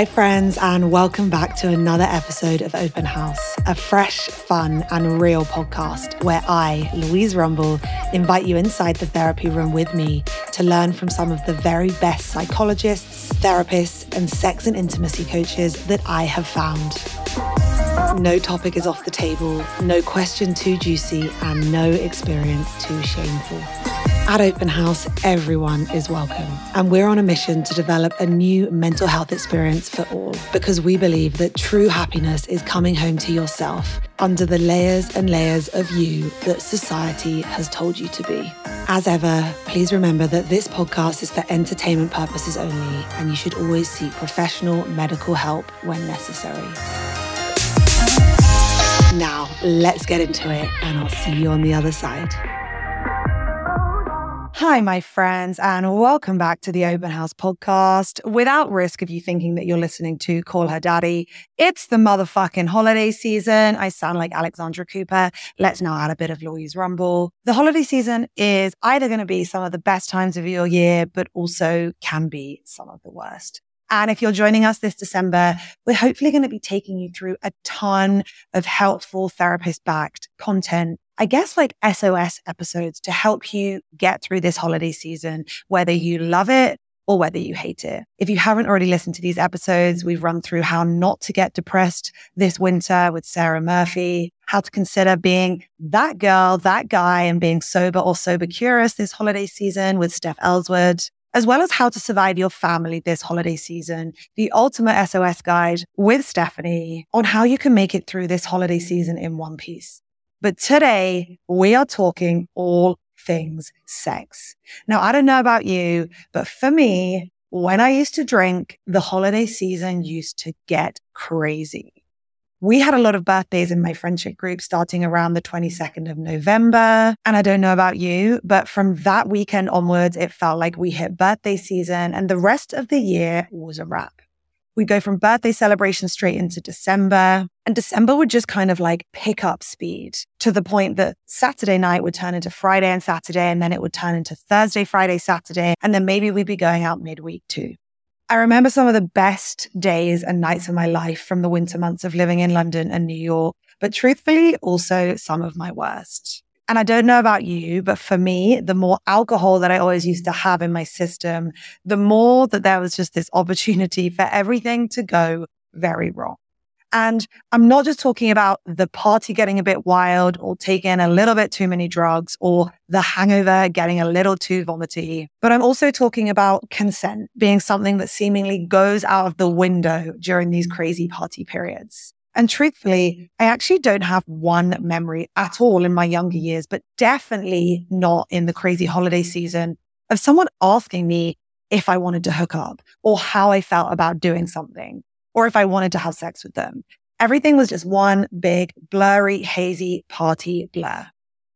Hi, friends, and welcome back to another episode of Open House, a fresh, fun, and real podcast where I, Louise Rumble, invite you inside the therapy room with me to learn from some of the very best psychologists, therapists, and sex and intimacy coaches that I have found. No topic is off the table, no question too juicy, and no experience too shameful. At Open House, everyone is welcome. And we're on a mission to develop a new mental health experience for all because we believe that true happiness is coming home to yourself under the layers and layers of you that society has told you to be. As ever, please remember that this podcast is for entertainment purposes only, and you should always seek professional medical help when necessary. Now, let's get into it, and I'll see you on the other side. Hi, my friends, and welcome back to the Open House podcast. Without risk of you thinking that you're listening to Call Her Daddy, it's the motherfucking holiday season. I sound like Alexandra Cooper. Let's now add a bit of Louise Rumble. The holiday season is either going to be some of the best times of your year, but also can be some of the worst. And if you're joining us this December, we're hopefully going to be taking you through a ton of helpful therapist backed content I guess like SOS episodes to help you get through this holiday season, whether you love it or whether you hate it. If you haven't already listened to these episodes, we've run through how not to get depressed this winter with Sarah Murphy, how to consider being that girl, that guy, and being sober or sober curious this holiday season with Steph Ellswood, as well as how to survive your family this holiday season, the ultimate SOS guide with Stephanie on how you can make it through this holiday season in one piece. But today we are talking all things sex. Now, I don't know about you, but for me, when I used to drink, the holiday season used to get crazy. We had a lot of birthdays in my friendship group starting around the 22nd of November. And I don't know about you, but from that weekend onwards, it felt like we hit birthday season and the rest of the year was a wrap we go from birthday celebration straight into December. And December would just kind of like pick up speed to the point that Saturday night would turn into Friday and Saturday, and then it would turn into Thursday, Friday, Saturday. And then maybe we'd be going out midweek too. I remember some of the best days and nights of my life from the winter months of living in London and New York, but truthfully, also some of my worst. And I don't know about you, but for me, the more alcohol that I always used to have in my system, the more that there was just this opportunity for everything to go very wrong. And I'm not just talking about the party getting a bit wild or taking a little bit too many drugs or the hangover getting a little too vomity, but I'm also talking about consent being something that seemingly goes out of the window during these crazy party periods. And truthfully, mm. I actually don't have one memory at all in my younger years, but definitely not in the crazy holiday mm. season of someone asking me if I wanted to hook up or how I felt about doing something or if I wanted to have sex with them. Everything was just one big, blurry, hazy party blur.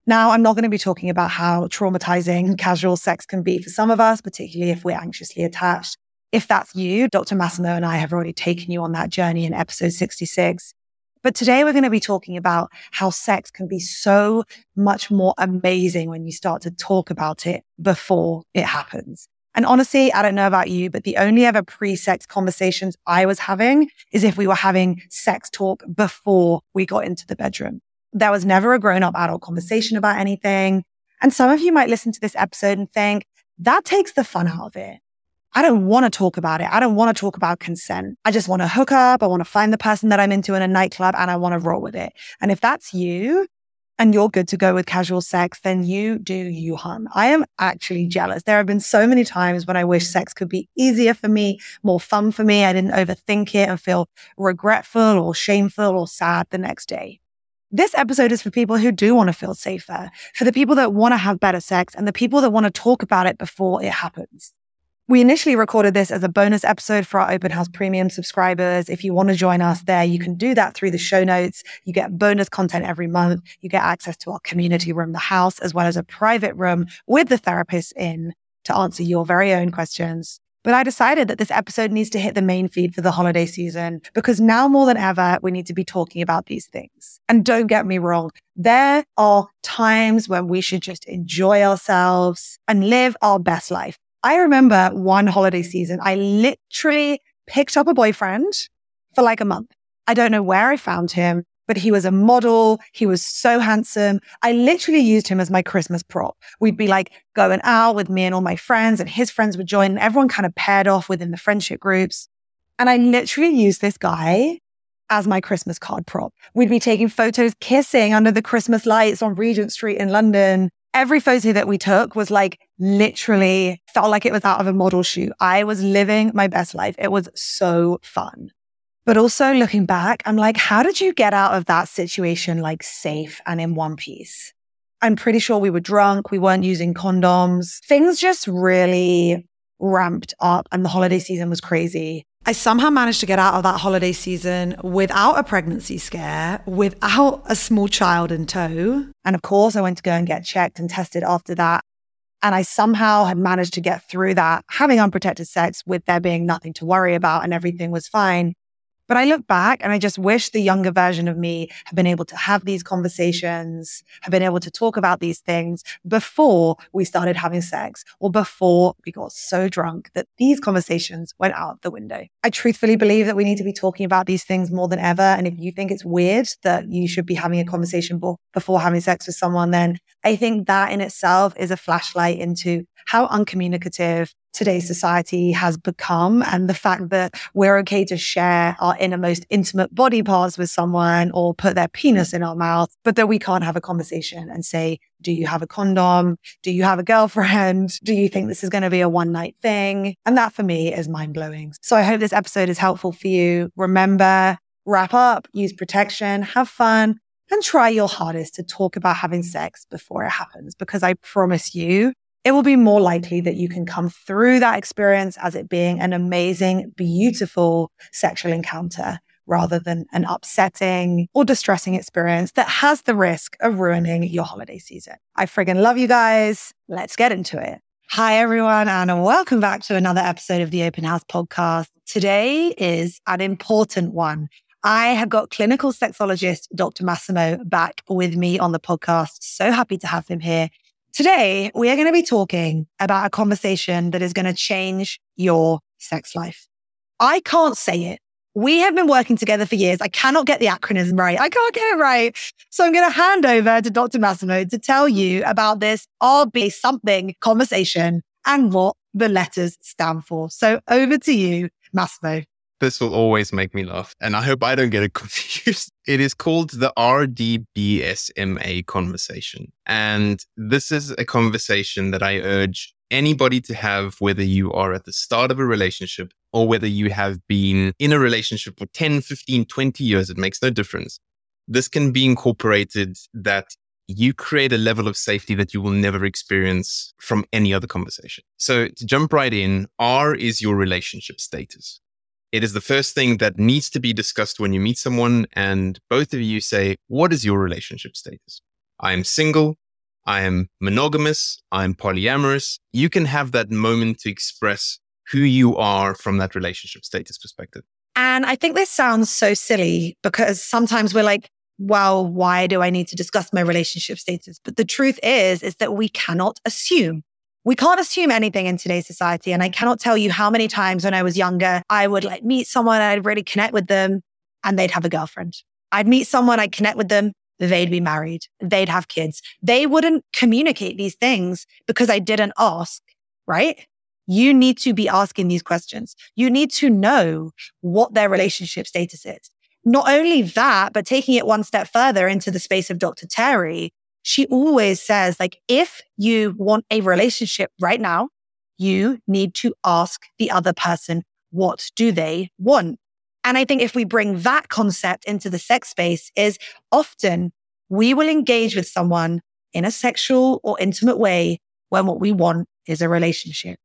Now, I'm not going to be talking about how traumatizing casual sex can be for some of us, particularly if we're anxiously attached. If that's you, Dr. Massimo and I have already taken you on that journey in episode 66. But today we're going to be talking about how sex can be so much more amazing when you start to talk about it before it happens. And honestly, I don't know about you, but the only ever pre-sex conversations I was having is if we were having sex talk before we got into the bedroom. There was never a grown up adult conversation about anything. And some of you might listen to this episode and think that takes the fun out of it. I don't want to talk about it. I don't want to talk about consent. I just want to hook up. I want to find the person that I'm into in a nightclub and I want to roll with it. And if that's you and you're good to go with casual sex, then you do you, hun. I am actually jealous. There have been so many times when I wish sex could be easier for me, more fun for me. I didn't overthink it and feel regretful or shameful or sad the next day. This episode is for people who do want to feel safer, for the people that want to have better sex and the people that want to talk about it before it happens. We initially recorded this as a bonus episode for our Open House Premium subscribers. If you want to join us there, you can do that through the show notes. You get bonus content every month. You get access to our community room, the house, as well as a private room with the therapist in to answer your very own questions. But I decided that this episode needs to hit the main feed for the holiday season because now more than ever, we need to be talking about these things. And don't get me wrong. There are times when we should just enjoy ourselves and live our best life. I remember one holiday season, I literally picked up a boyfriend for like a month. I don't know where I found him, but he was a model. He was so handsome. I literally used him as my Christmas prop. We'd be like going out with me and all my friends and his friends would join and everyone kind of paired off within the friendship groups. And I literally used this guy as my Christmas card prop. We'd be taking photos kissing under the Christmas lights on Regent Street in London. Every photo that we took was like literally felt like it was out of a model shoot. I was living my best life. It was so fun. But also looking back, I'm like, how did you get out of that situation like safe and in one piece? I'm pretty sure we were drunk. We weren't using condoms. Things just really ramped up and the holiday season was crazy. I somehow managed to get out of that holiday season without a pregnancy scare, without a small child in tow. And of course, I went to go and get checked and tested after that. And I somehow had managed to get through that, having unprotected sex with there being nothing to worry about and everything was fine. But I look back and I just wish the younger version of me had been able to have these conversations, had been able to talk about these things before we started having sex or before we got so drunk that these conversations went out the window. I truthfully believe that we need to be talking about these things more than ever. And if you think it's weird that you should be having a conversation before having sex with someone, then I think that in itself is a flashlight into how uncommunicative today's society has become and the fact that we're okay to share our innermost intimate body parts with someone or put their penis in our mouth, but that we can't have a conversation and say, do you have a condom? Do you have a girlfriend? Do you think this is going to be a one night thing? And that for me is mind blowing. So I hope this episode is helpful for you. Remember, wrap up, use protection, have fun, and try your hardest to talk about having sex before it happens because I promise you it will be more likely that you can come through that experience as it being an amazing, beautiful sexual encounter rather than an upsetting or distressing experience that has the risk of ruining your holiday season. I friggin' love you guys. Let's get into it. Hi, everyone, and welcome back to another episode of the Open House podcast. Today is an important one. I have got clinical sexologist Dr. Massimo back with me on the podcast. So happy to have him here. Today, we are going to be talking about a conversation that is going to change your sex life. I can't say it. We have been working together for years. I cannot get the acronym right. I can't get it right. So I'm going to hand over to Dr. Massimo to tell you about this RB something conversation and what the letters stand for. So over to you, Massimo. This will always make me laugh. And I hope I don't get it confused. It is called the RDBSMA conversation. And this is a conversation that I urge anybody to have, whether you are at the start of a relationship or whether you have been in a relationship for 10, 15, 20 years. It makes no difference. This can be incorporated that you create a level of safety that you will never experience from any other conversation. So to jump right in, R is your relationship status. It is the first thing that needs to be discussed when you meet someone and both of you say, what is your relationship status? I am single. I am monogamous. I'm polyamorous. You can have that moment to express who you are from that relationship status perspective. And I think this sounds so silly because sometimes we're like, well, why do I need to discuss my relationship status? But the truth is, is that we cannot assume we can't assume anything in today's society. And I cannot tell you how many times when I was younger, I would like meet someone, I'd really connect with them and they'd have a girlfriend. I'd meet someone, I'd connect with them, they'd be married, they'd have kids. They wouldn't communicate these things because I didn't ask, right? You need to be asking these questions. You need to know what their relationship status is. Not only that, but taking it one step further into the space of Dr. Terry, she always says, like, if you want a relationship right now, you need to ask the other person, what do they want? And I think if we bring that concept into the sex space is often we will engage with someone in a sexual or intimate way when what we want is a relationship.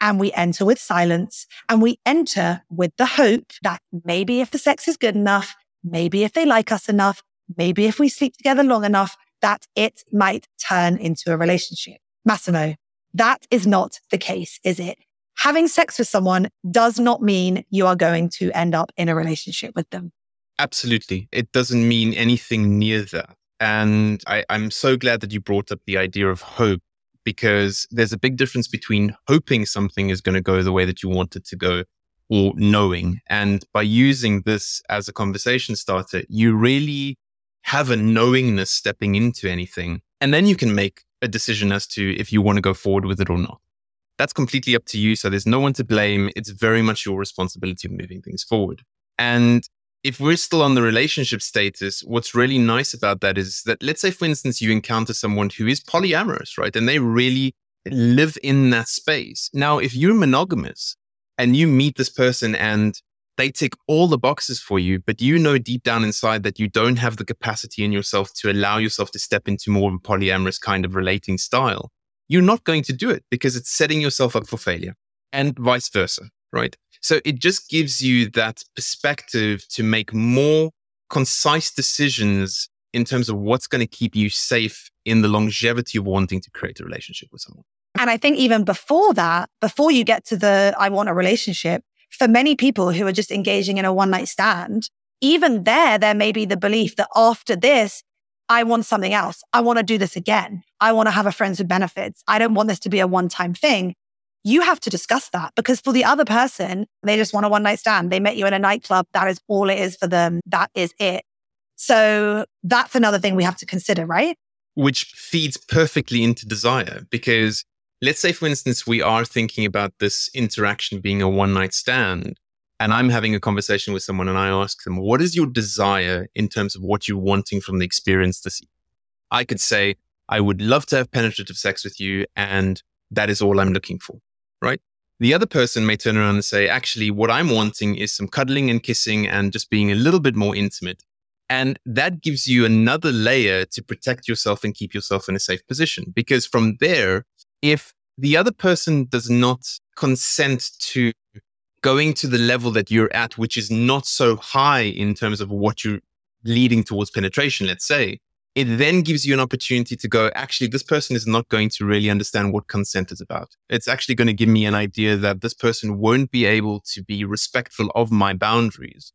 And we enter with silence and we enter with the hope that maybe if the sex is good enough, maybe if they like us enough, maybe if we sleep together long enough, that it might turn into a relationship. Massimo, that is not the case, is it? Having sex with someone does not mean you are going to end up in a relationship with them. Absolutely. It doesn't mean anything near that. And I, I'm so glad that you brought up the idea of hope because there's a big difference between hoping something is going to go the way that you want it to go or knowing. And by using this as a conversation starter, you really have a knowingness stepping into anything. And then you can make a decision as to if you want to go forward with it or not. That's completely up to you. So there's no one to blame. It's very much your responsibility of moving things forward. And if we're still on the relationship status, what's really nice about that is that let's say, for instance, you encounter someone who is polyamorous, right? And they really live in that space. Now, if you're monogamous and you meet this person and they tick all the boxes for you, but you know deep down inside that you don't have the capacity in yourself to allow yourself to step into more of a polyamorous kind of relating style, you're not going to do it because it's setting yourself up for failure and vice versa, right? So it just gives you that perspective to make more concise decisions in terms of what's going to keep you safe in the longevity of wanting to create a relationship with someone. And I think even before that, before you get to the I want a relationship, for many people who are just engaging in a one night stand, even there, there may be the belief that after this, I want something else. I want to do this again. I want to have a friends with benefits. I don't want this to be a one time thing. You have to discuss that because for the other person, they just want a one night stand. They met you in a nightclub. That is all it is for them. That is it. So that's another thing we have to consider, right? Which feeds perfectly into desire because let's say, for instance, we are thinking about this interaction being a one night stand, and I'm having a conversation with someone and I ask them, what is your desire in terms of what you're wanting from the experience this I could say, I would love to have penetrative sex with you, and that is all I'm looking for, right? The other person may turn around and say, actually, what I'm wanting is some cuddling and kissing and just being a little bit more intimate. And that gives you another layer to protect yourself and keep yourself in a safe position. Because from there, if the other person does not consent to going to the level that you're at, which is not so high in terms of what you're leading towards penetration, let's say, it then gives you an opportunity to go, actually, this person is not going to really understand what consent is about. It's actually going to give me an idea that this person won't be able to be respectful of my boundaries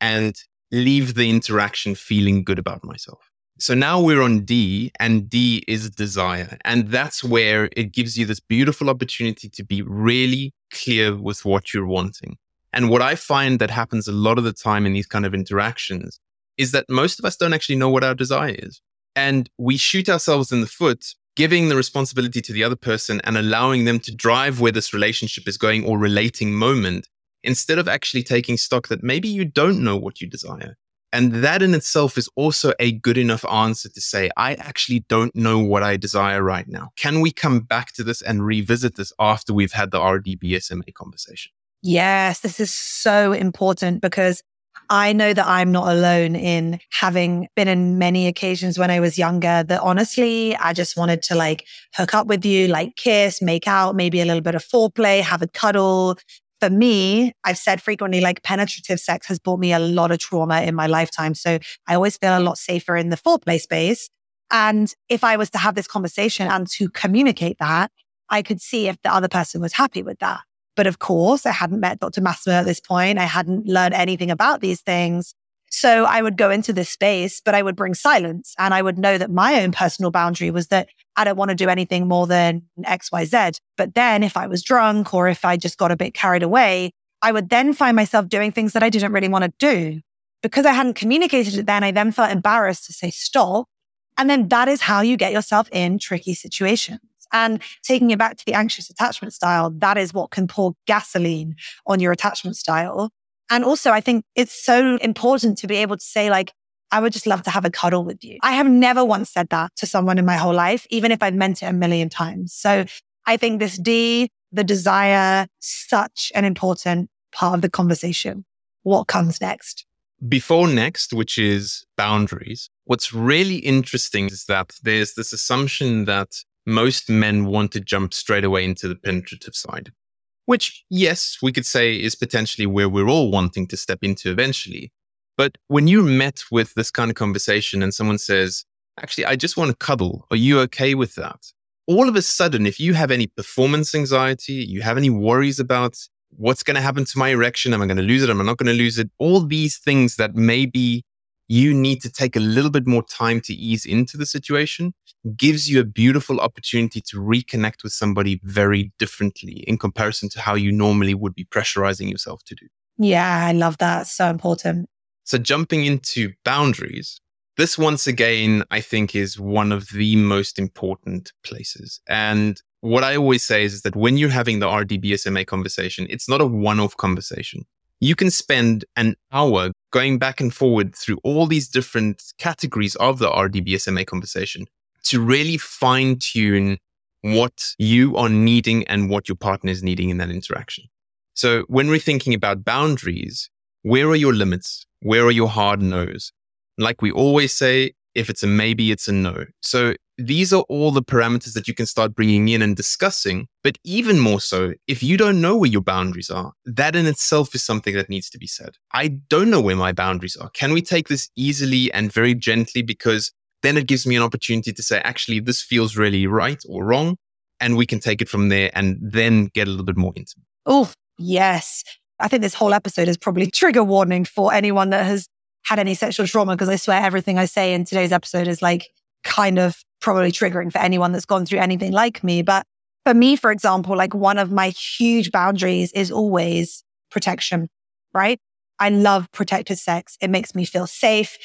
and leave the interaction feeling good about myself. So now we're on D, and D is desire. And that's where it gives you this beautiful opportunity to be really clear with what you're wanting. And what I find that happens a lot of the time in these kind of interactions is that most of us don't actually know what our desire is. And we shoot ourselves in the foot, giving the responsibility to the other person and allowing them to drive where this relationship is going or relating moment instead of actually taking stock that maybe you don't know what you desire. And that in itself is also a good enough answer to say, I actually don't know what I desire right now. Can we come back to this and revisit this after we've had the RDBSMA conversation? Yes, this is so important because I know that I'm not alone in having been in many occasions when I was younger that honestly, I just wanted to like hook up with you, like kiss, make out, maybe a little bit of foreplay, have a cuddle, for me, I've said frequently, like penetrative sex has brought me a lot of trauma in my lifetime. So I always feel a lot safer in the foreplay space. And if I was to have this conversation and to communicate that, I could see if the other person was happy with that. But of course, I hadn't met Dr. Massimo at this point. I hadn't learned anything about these things. So I would go into this space, but I would bring silence and I would know that my own personal boundary was that I don't want to do anything more than XYZ. But then if I was drunk or if I just got a bit carried away, I would then find myself doing things that I didn't really want to do. Because I hadn't communicated it then, I then felt embarrassed to say stop. And then that is how you get yourself in tricky situations. And taking it back to the anxious attachment style, that is what can pour gasoline on your attachment style. And also, I think it's so important to be able to say, like, I would just love to have a cuddle with you. I have never once said that to someone in my whole life, even if I've meant it a million times. So I think this D, the desire, such an important part of the conversation. What comes next? Before next, which is boundaries, what's really interesting is that there's this assumption that most men want to jump straight away into the penetrative side, which, yes, we could say is potentially where we're all wanting to step into eventually. But when you're met with this kind of conversation and someone says, actually, I just want to cuddle, are you okay with that? All of a sudden, if you have any performance anxiety, you have any worries about what's going to happen to my erection, am I going to lose it, am I not going to lose it? All these things that maybe you need to take a little bit more time to ease into the situation gives you a beautiful opportunity to reconnect with somebody very differently in comparison to how you normally would be pressurizing yourself to do. Yeah, I love that. So important. So jumping into boundaries, this once again, I think is one of the most important places. And what I always say is, is that when you're having the RDBSMA conversation, it's not a one-off conversation you can spend an hour going back and forward through all these different categories of the RDBSMA conversation to really fine tune what you are needing and what your partner is needing in that interaction. So when we're thinking about boundaries, where are your limits? Where are your hard no's? Like we always say, if it's a maybe, it's a no. So these are all the parameters that you can start bringing in and discussing. But even more so, if you don't know where your boundaries are, that in itself is something that needs to be said. I don't know where my boundaries are. Can we take this easily and very gently? Because then it gives me an opportunity to say, actually, this feels really right or wrong. And we can take it from there and then get a little bit more intimate. Oh, yes. I think this whole episode is probably trigger warning for anyone that has had any sexual trauma because I swear everything I say in today's episode is like kind of probably triggering for anyone that's gone through anything like me. But for me, for example, like one of my huge boundaries is always protection, right? I love protected sex. It makes me feel safe.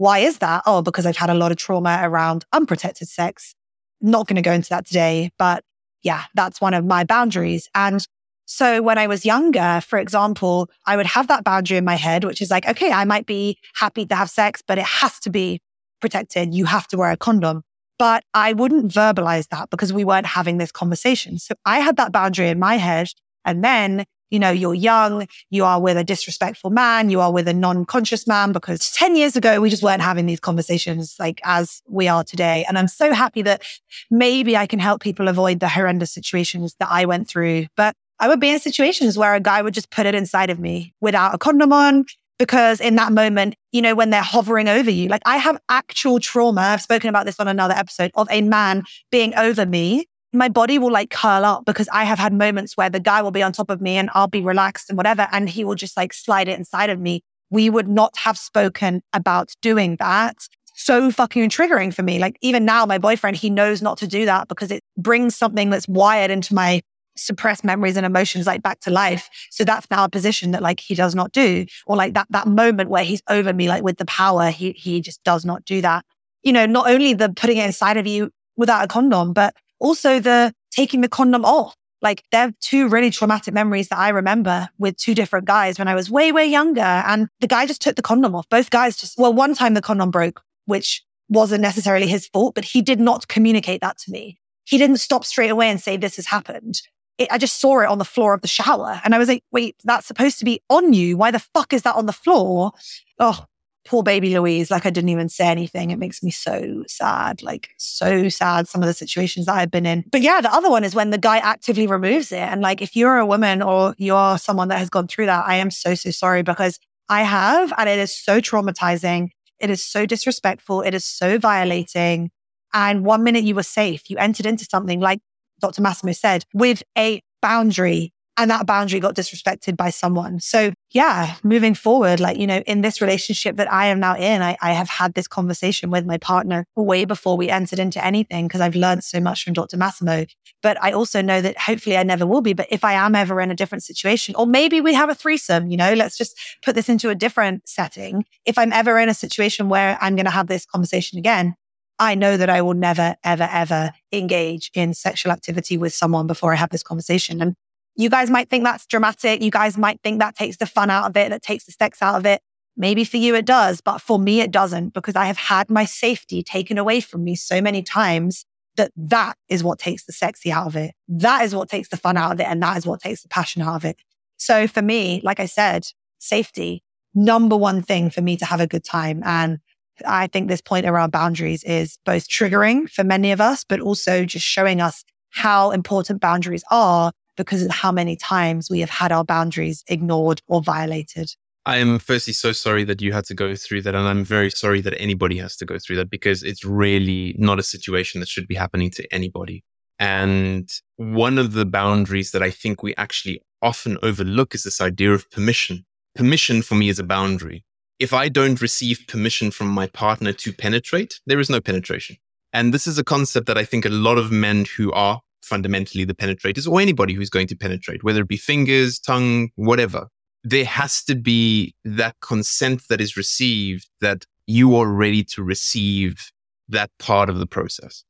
Why is that? Oh, because I've had a lot of trauma around unprotected sex. Not going to go into that today, but yeah, that's one of my boundaries. And so when I was younger, for example, I would have that boundary in my head, which is like, okay, I might be happy to have sex, but it has to be protected. You have to wear a condom. But I wouldn't verbalize that because we weren't having this conversation. So I had that boundary in my head. And then, you know, you're young, you are with a disrespectful man, you are with a non-conscious man because 10 years ago, we just weren't having these conversations like as we are today. And I'm so happy that maybe I can help people avoid the horrendous situations that I went through. But I would be in situations where a guy would just put it inside of me without a condom on. Because in that moment, you know, when they're hovering over you, like I have actual trauma. I've spoken about this on another episode of a man being over me. My body will like curl up because I have had moments where the guy will be on top of me and I'll be relaxed and whatever. And he will just like slide it inside of me. We would not have spoken about doing that so fucking triggering for me. Like even now, my boyfriend, he knows not to do that because it brings something that's wired into my suppressed memories and emotions like back to life. So that's now a position that like he does not do. Or like that that moment where he's over me, like with the power, he he just does not do that. You know, not only the putting it inside of you without a condom, but also the taking the condom off. Like there are two really traumatic memories that I remember with two different guys when I was way, way younger. And the guy just took the condom off. Both guys just, well, one time the condom broke, which wasn't necessarily his fault, but he did not communicate that to me. He didn't stop straight away and say, this has happened it, I just saw it on the floor of the shower and I was like, wait, that's supposed to be on you. Why the fuck is that on the floor? Oh, poor baby Louise. Like I didn't even say anything. It makes me so sad, like so sad. Some of the situations that I've been in. But yeah, the other one is when the guy actively removes it. And like, if you're a woman or you're someone that has gone through that, I am so, so sorry because I have, and it is so traumatizing. It is so disrespectful. It is so violating. And one minute you were safe, you entered into something like Dr. Massimo said, with a boundary and that boundary got disrespected by someone. So yeah, moving forward, like, you know, in this relationship that I am now in, I, I have had this conversation with my partner way before we entered into anything because I've learned so much from Dr. Massimo. But I also know that hopefully I never will be. But if I am ever in a different situation, or maybe we have a threesome, you know, let's just put this into a different setting. If I'm ever in a situation where I'm going to have this conversation again, I know that I will never, ever, ever engage in sexual activity with someone before I have this conversation. And you guys might think that's dramatic. You guys might think that takes the fun out of it, that takes the sex out of it. Maybe for you it does, but for me it doesn't because I have had my safety taken away from me so many times that that is what takes the sexy out of it. That is what takes the fun out of it. And that is what takes the passion out of it. So for me, like I said, safety, number one thing for me to have a good time. And I think this point around boundaries is both triggering for many of us, but also just showing us how important boundaries are because of how many times we have had our boundaries ignored or violated. I am firstly so sorry that you had to go through that. And I'm very sorry that anybody has to go through that because it's really not a situation that should be happening to anybody. And one of the boundaries that I think we actually often overlook is this idea of permission. Permission for me is a boundary if I don't receive permission from my partner to penetrate, there is no penetration. And this is a concept that I think a lot of men who are fundamentally the penetrators or anybody who's going to penetrate, whether it be fingers, tongue, whatever, there has to be that consent that is received that you are ready to receive that part of the process.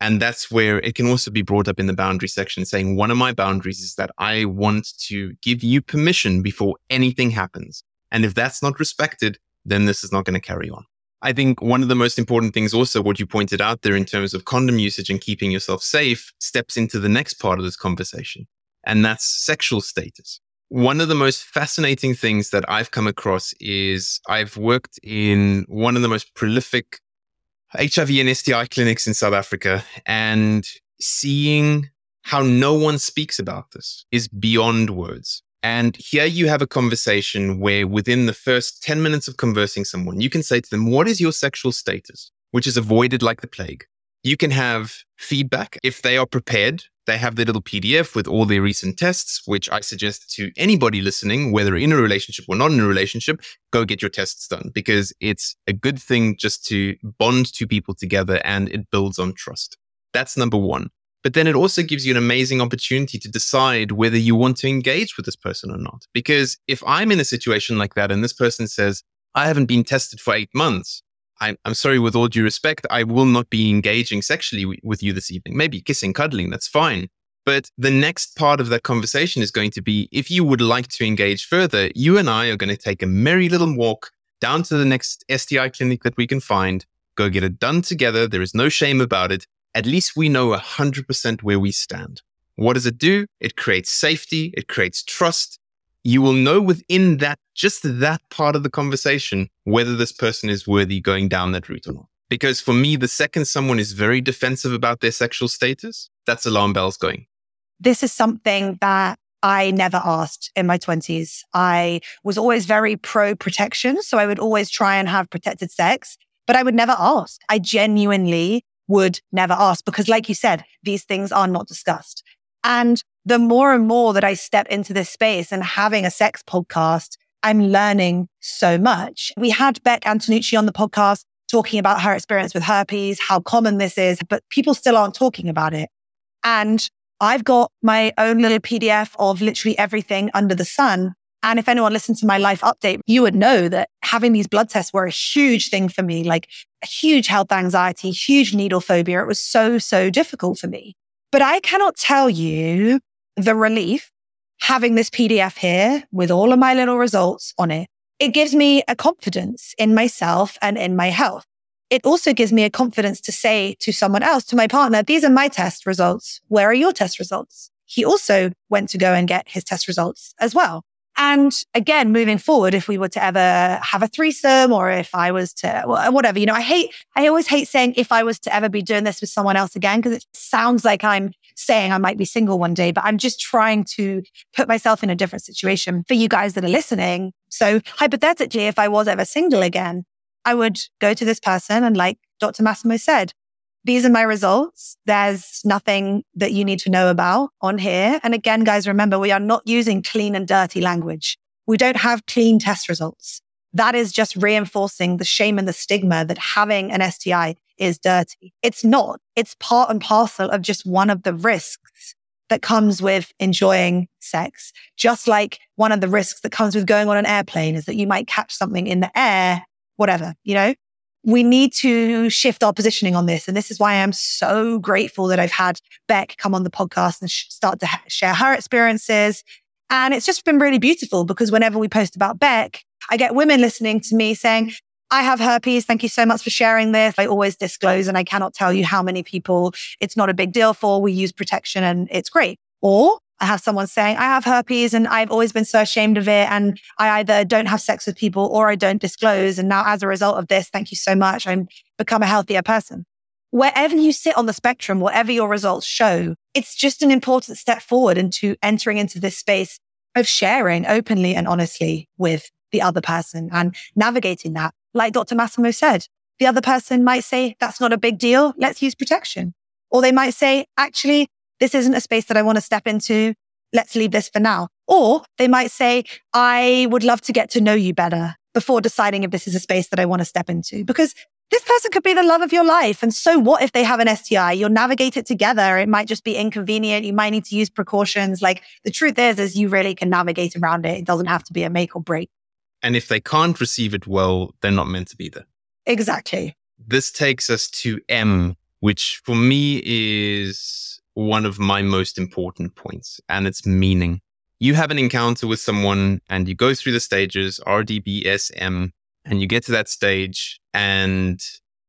And that's where it can also be brought up in the boundary section saying one of my boundaries is that I want to give you permission before anything happens. And if that's not respected, then this is not going to carry on. I think one of the most important things also what you pointed out there in terms of condom usage and keeping yourself safe steps into the next part of this conversation. And that's sexual status. One of the most fascinating things that I've come across is I've worked in one of the most prolific HIV and STI clinics in South Africa and seeing how no one speaks about this is beyond words. And here you have a conversation where within the first 10 minutes of conversing someone, you can say to them, what is your sexual status? Which is avoided like the plague. You can have feedback if they are prepared. They have their little PDF with all their recent tests, which I suggest to anybody listening, whether in a relationship or not in a relationship, go get your tests done because it's a good thing just to bond two people together and it builds on trust. That's number one. But then it also gives you an amazing opportunity to decide whether you want to engage with this person or not. Because if I'm in a situation like that and this person says, I haven't been tested for eight months, I'm, I'm sorry, with all due respect, I will not be engaging sexually w- with you this evening. Maybe kissing, cuddling, that's fine. But the next part of that conversation is going to be if you would like to engage further, you and I are going to take a merry little walk down to the next STI clinic that we can find, go get it done together. There is no shame about it at least we know 100% where we stand. What does it do? It creates safety. It creates trust. You will know within that, just that part of the conversation, whether this person is worthy going down that route or not. Because for me, the second someone is very defensive about their sexual status, that's alarm bells going. This is something that I never asked in my 20s. I was always very pro protection. So I would always try and have protected sex, but I would never ask. I genuinely would never ask because like you said, these things are not discussed. And the more and more that I step into this space and having a sex podcast, I'm learning so much. We had Beck Antonucci on the podcast talking about her experience with herpes, how common this is, but people still aren't talking about it. And I've got my own little PDF of literally everything under the sun and if anyone listened to my life update, you would know that having these blood tests were a huge thing for me, like a huge health anxiety, huge needle phobia. It was so, so difficult for me. But I cannot tell you the relief having this PDF here with all of my little results on it. It gives me a confidence in myself and in my health. It also gives me a confidence to say to someone else, to my partner, these are my test results. Where are your test results? He also went to go and get his test results as well. And again, moving forward, if we were to ever have a threesome or if I was to, whatever, you know, I hate, I always hate saying if I was to ever be doing this with someone else again, because it sounds like I'm saying I might be single one day, but I'm just trying to put myself in a different situation for you guys that are listening. So hypothetically, if I was ever single again, I would go to this person and like Dr. Massimo said, these are my results. There's nothing that you need to know about on here. And again, guys, remember we are not using clean and dirty language. We don't have clean test results. That is just reinforcing the shame and the stigma that having an STI is dirty. It's not. It's part and parcel of just one of the risks that comes with enjoying sex. Just like one of the risks that comes with going on an airplane is that you might catch something in the air, whatever, you know? We need to shift our positioning on this. And this is why I'm so grateful that I've had Beck come on the podcast and sh- start to ha- share her experiences. And it's just been really beautiful because whenever we post about Beck, I get women listening to me saying, I have herpes. Thank you so much for sharing this. I always disclose and I cannot tell you how many people it's not a big deal for. We use protection and it's great. Or I have someone saying, I have herpes and I've always been so ashamed of it. And I either don't have sex with people or I don't disclose. And now as a result of this, thank you so much. I'm become a healthier person. Wherever you sit on the spectrum, whatever your results show, it's just an important step forward into entering into this space of sharing openly and honestly with the other person and navigating that. Like Dr. Massimo said, the other person might say, that's not a big deal. Let's use protection. Or they might say, actually, this isn't a space that I want to step into. Let's leave this for now. Or they might say, I would love to get to know you better, before deciding if this is a space that I want to step into. Because this person could be the love of your life. And so what if they have an STI? You'll navigate it together. It might just be inconvenient. You might need to use precautions. Like the truth is, is you really can navigate around it. It doesn't have to be a make or break. And if they can't receive it well, they're not meant to be there. Exactly. This takes us to M, which for me is one of my most important points, and it's meaning. You have an encounter with someone and you go through the stages RDBSM, and you get to that stage and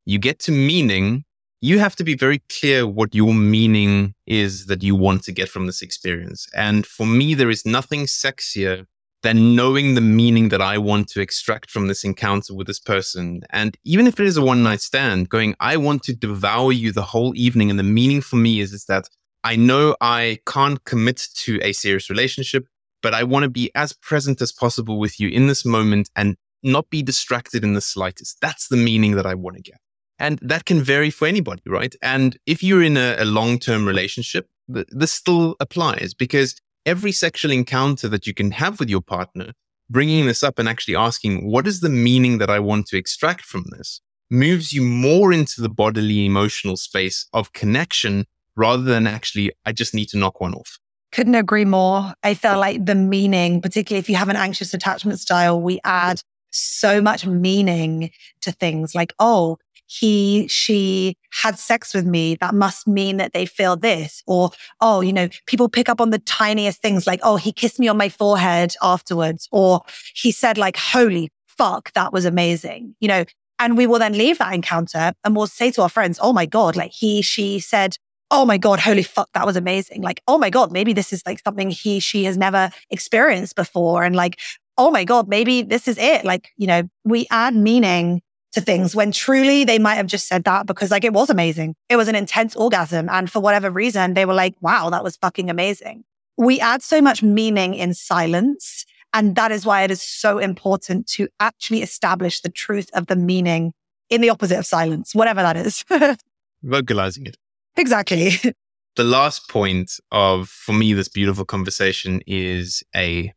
you get to meaning. You have to be very clear what your meaning is that you want to get from this experience. And for me, there is nothing sexier than knowing the meaning that I want to extract from this encounter with this person. And even if it is a one night stand, going, I want to devour you the whole evening. And the meaning for me is, is that I know I can't commit to a serious relationship, but I want to be as present as possible with you in this moment and not be distracted in the slightest. That's the meaning that I want to get. And that can vary for anybody, right? And if you're in a, a long term relationship, th- this still applies because every sexual encounter that you can have with your partner, bringing this up and actually asking, what is the meaning that I want to extract from this, moves you more into the bodily emotional space of connection rather than actually, I just need to knock one off. Couldn't agree more. I feel like the meaning, particularly if you have an anxious attachment style, we add so much meaning to things like, oh, he, she had sex with me, that must mean that they feel this. Or, oh, you know, people pick up on the tiniest things like, oh, he kissed me on my forehead afterwards. Or he said like, holy fuck, that was amazing. You know, and we will then leave that encounter and we'll say to our friends, oh my God, like he, she said, oh my God, holy fuck, that was amazing. Like, oh my God, maybe this is like something he, she has never experienced before. And like, oh my God, maybe this is it. Like, you know, we add meaning to things when truly they might have just said that because like it was amazing. It was an intense orgasm. And for whatever reason, they were like, wow, that was fucking amazing. We add so much meaning in silence. And that is why it is so important to actually establish the truth of the meaning in the opposite of silence, whatever that is. Vocalizing it. Exactly. The last point of, for me, this beautiful conversation is A,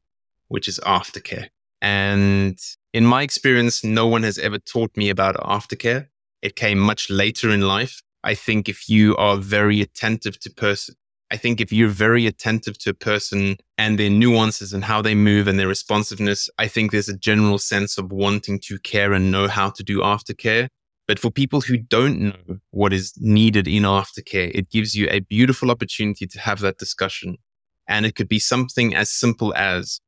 which is aftercare. And in my experience, no one has ever taught me about aftercare. It came much later in life. I think if you are very attentive to person, I think if you're very attentive to a person and their nuances and how they move and their responsiveness, I think there's a general sense of wanting to care and know how to do aftercare. But for people who don't know what is needed in aftercare, it gives you a beautiful opportunity to have that discussion. And it could be something as simple as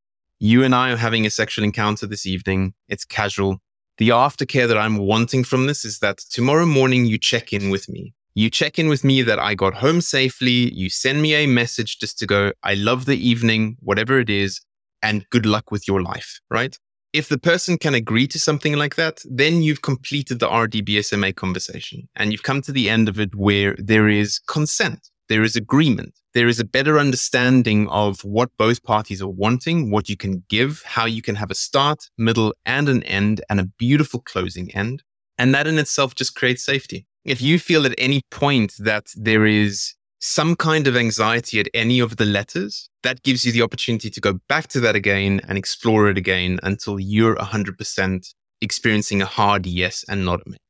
you and I are having a sexual encounter this evening. It's casual. The aftercare that I'm wanting from this is that tomorrow morning you check in with me. You check in with me that I got home safely. You send me a message just to go, I love the evening, whatever it is, and good luck with your life, right? If the person can agree to something like that, then you've completed the RDBSMA conversation and you've come to the end of it where there is consent, there is agreement there is a better understanding of what both parties are wanting, what you can give, how you can have a start, middle, and an end, and a beautiful closing end. And that in itself just creates safety. If you feel at any point that there is some kind of anxiety at any of the letters, that gives you the opportunity to go back to that again and explore it again until you're 100% experiencing a hard yes and not a maybe.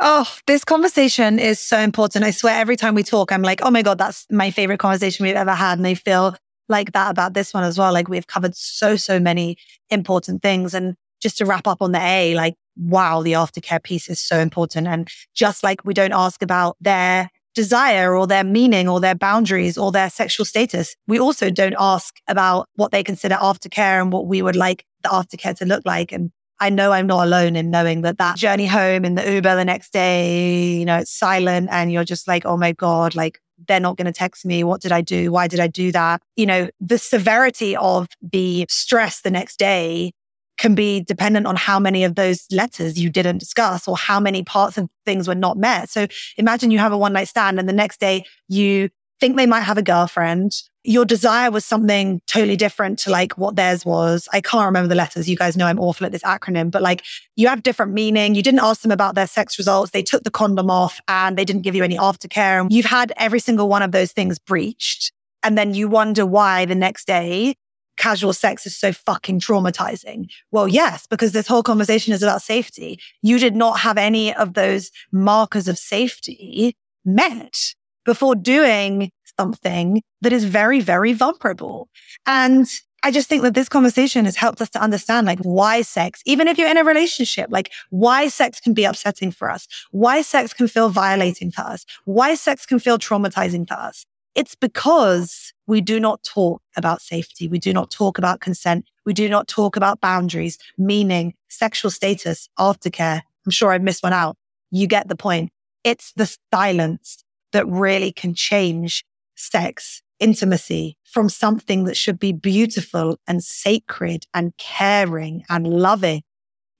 Oh, this conversation is so important. I swear every time we talk, I'm like, oh my God, that's my favorite conversation we've ever had. And I feel like that about this one as well. Like we've covered so, so many important things. And just to wrap up on the A, like, wow, the aftercare piece is so important. And just like we don't ask about their desire or their meaning or their boundaries or their sexual status, we also don't ask about what they consider aftercare and what we would like the aftercare to look like. And I know I'm not alone in knowing that that journey home in the Uber the next day, you know, it's silent and you're just like, oh my God, like they're not going to text me. What did I do? Why did I do that? You know, the severity of the stress the next day can be dependent on how many of those letters you didn't discuss or how many parts of things were not met. So imagine you have a one night stand and the next day you think they might have a girlfriend your desire was something totally different to like what theirs was. I can't remember the letters. You guys know I'm awful at this acronym, but like you have different meaning. You didn't ask them about their sex results. They took the condom off and they didn't give you any aftercare. You've had every single one of those things breached. And then you wonder why the next day casual sex is so fucking traumatizing. Well, yes, because this whole conversation is about safety. You did not have any of those markers of safety met before doing something that is very, very vulnerable. And I just think that this conversation has helped us to understand like why sex, even if you're in a relationship, like why sex can be upsetting for us, why sex can feel violating for us, why sex can feel traumatizing for us. It's because we do not talk about safety. We do not talk about consent. We do not talk about boundaries, meaning sexual status, aftercare. I'm sure I missed one out. You get the point. It's the silence that really can change sex, intimacy from something that should be beautiful and sacred and caring and loving.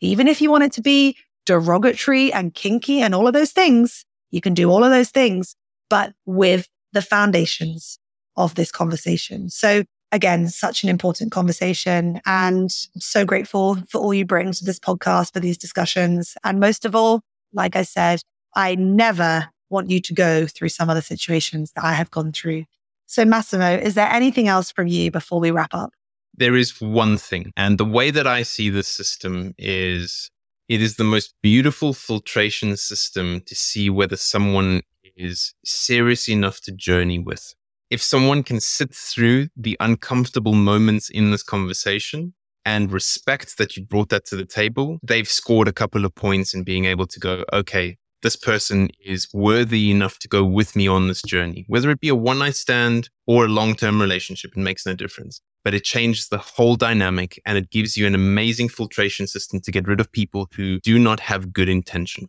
Even if you want it to be derogatory and kinky and all of those things, you can do all of those things, but with the foundations of this conversation. So again, such an important conversation and so grateful for all you bring to this podcast, for these discussions. And most of all, like I said, I never want you to go through some of the situations that I have gone through. So Massimo, is there anything else from you before we wrap up? There is one thing. And the way that I see this system is it is the most beautiful filtration system to see whether someone is serious enough to journey with. If someone can sit through the uncomfortable moments in this conversation and respect that you brought that to the table, they've scored a couple of points in being able to go, okay, this person is worthy enough to go with me on this journey, whether it be a one night stand or a long term relationship, it makes no difference. But it changes the whole dynamic and it gives you an amazing filtration system to get rid of people who do not have good intention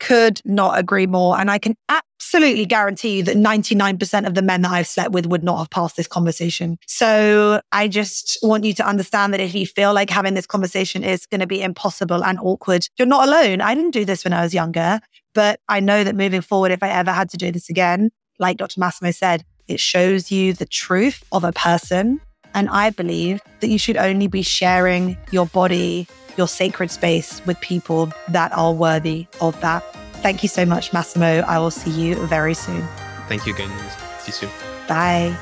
could not agree more. And I can absolutely guarantee you that 99% of the men that I've slept with would not have passed this conversation. So I just want you to understand that if you feel like having this conversation is going to be impossible and awkward, you're not alone. I didn't do this when I was younger, but I know that moving forward, if I ever had to do this again, like Dr. Massimo said, it shows you the truth of a person. And I believe that you should only be sharing your body your sacred space with people that are worthy of that. Thank you so much, Massimo. I will see you very soon. Thank you again. See you soon. Bye.